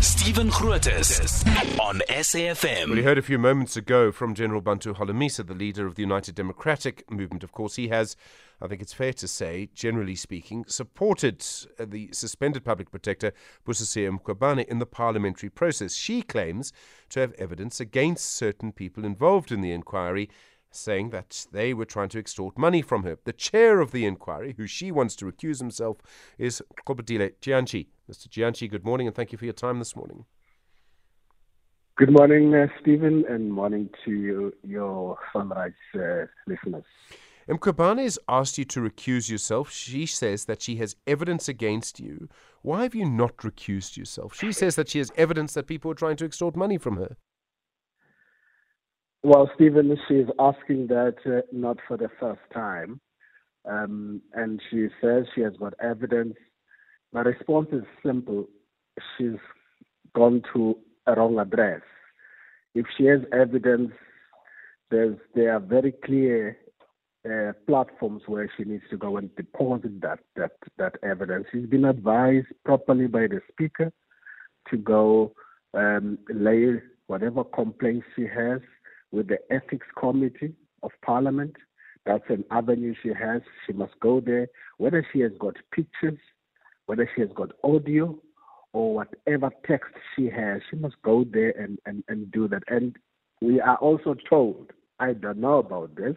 Stephen Grootes on SAFM. Well, you heard a few moments ago from General Bantu Holomisa, the leader of the United Democratic Movement. Of course, he has, I think it's fair to say, generally speaking, supported uh, the suspended public protector, Busisiwe Mkhwebane, in the parliamentary process. She claims to have evidence against certain people involved in the inquiry saying that they were trying to extort money from her. The chair of the inquiry, who she wants to recuse himself, is Qubudile Dyantyi. Mr. Dyantyi, good morning and thank you for your time this morning. Good morning, uh, Stephen, and morning to your Sunrise uh, listeners. Mkhwebane has asked you to recuse yourself. She says that she has evidence against you. Why have you not recused yourself? She says that she has evidence that people are trying to extort money from her. Well, Stephen, she is asking that uh, not for the first time. Um, and she says she has got evidence. My response is simple. She's gone to a wrong address. If she has evidence, there's, there are very clear uh, platforms where she needs to go and deposit that, that, that evidence. She's been advised properly by the speaker to go um, lay whatever complaints she has with the Ethics Committee of Parliament. That's an avenue she has. She must go there, whether she has got pictures, whether she has got audio, or whatever text she has, she must go there and, and, and do that. And we are also told, I don't know about this,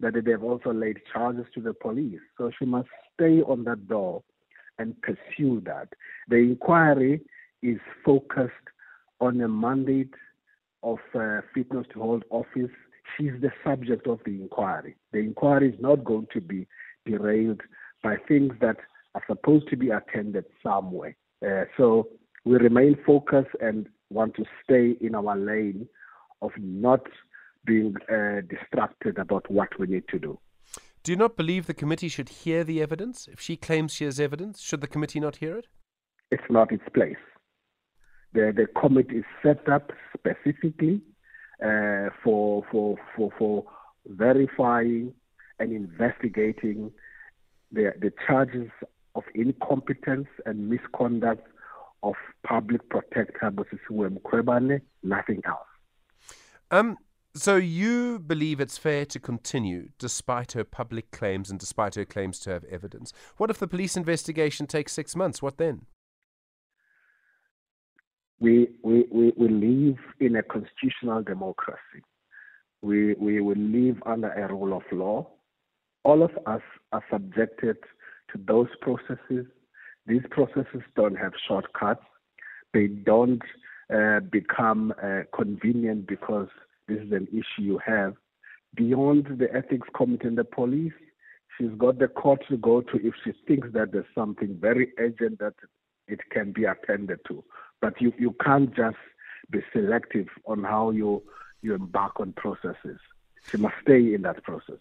that they've also laid charges to the police. So she must stay on that door and pursue that. The inquiry is focused on a mandate of uh, fitness to hold office, she's the subject of the inquiry. The inquiry is not going to be derailed by things that are supposed to be attended somewhere. Uh, so we remain focused and want to stay in our lane of not being uh, distracted about what we need to do. Do you not believe the committee should hear the evidence? If she claims she has evidence, should the committee not hear it? It's not its place. The, the committee is set up specifically uh, for, for, for, for verifying and investigating the, the charges of incompetence and misconduct of public protector Busisiwe Mkhwebane, nothing else. Um, so you believe it's fair to continue despite her public claims and despite her claims to have evidence. What if the police investigation takes six months? What then? We, we, we, we live in a constitutional democracy. We, we will live under a rule of law. All of us are subjected to those processes. These processes don't have shortcuts. They don't uh, become uh, convenient because this is an issue you have. Beyond the ethics committee and the police, she's got the court to go to if she thinks that there's something very urgent that it can be attended to. But you, you can't just be selective on how you, you embark on processes. She must stay in that process.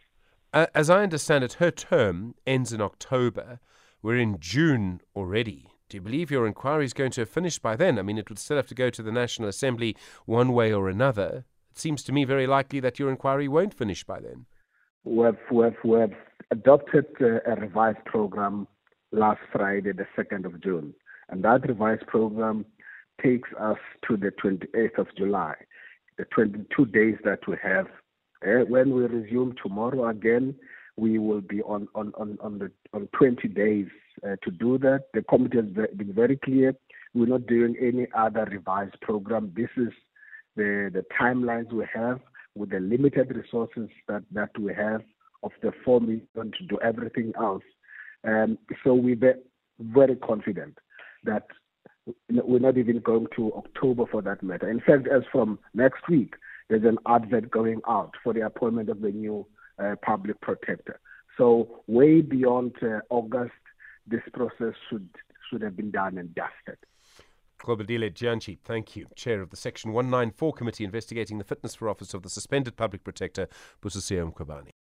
As I understand it, her term ends in October. We're in June already. Do you believe your inquiry is going to have finished by then? I mean, it would still have to go to the National Assembly one way or another. It seems to me very likely that your inquiry won't finish by then. We've, we've, we've adopted uh, a revised program last Friday, the 2nd of June. And that revised program takes us to the 28th of July, the 22 days that we have. Uh, when we resume tomorrow again, we will be on, on, on, on, the, on 20 days uh, to do that. The committee has been very clear. We're not doing any other revised program. This is the, the timelines we have with the limited resources that, that we have of the 4 million to do everything else. Um, so we're very confident that we're not even going to October for that matter. In fact, as from next week, there's an advert going out for the appointment of the new uh, public protector. So way beyond uh, August, this process should should have been done and dusted. Qubudile Dyantyi, thank you. Chair of the Section 194 Committee investigating the fitness for office of the suspended public protector, Busisiwe Mkhwebane.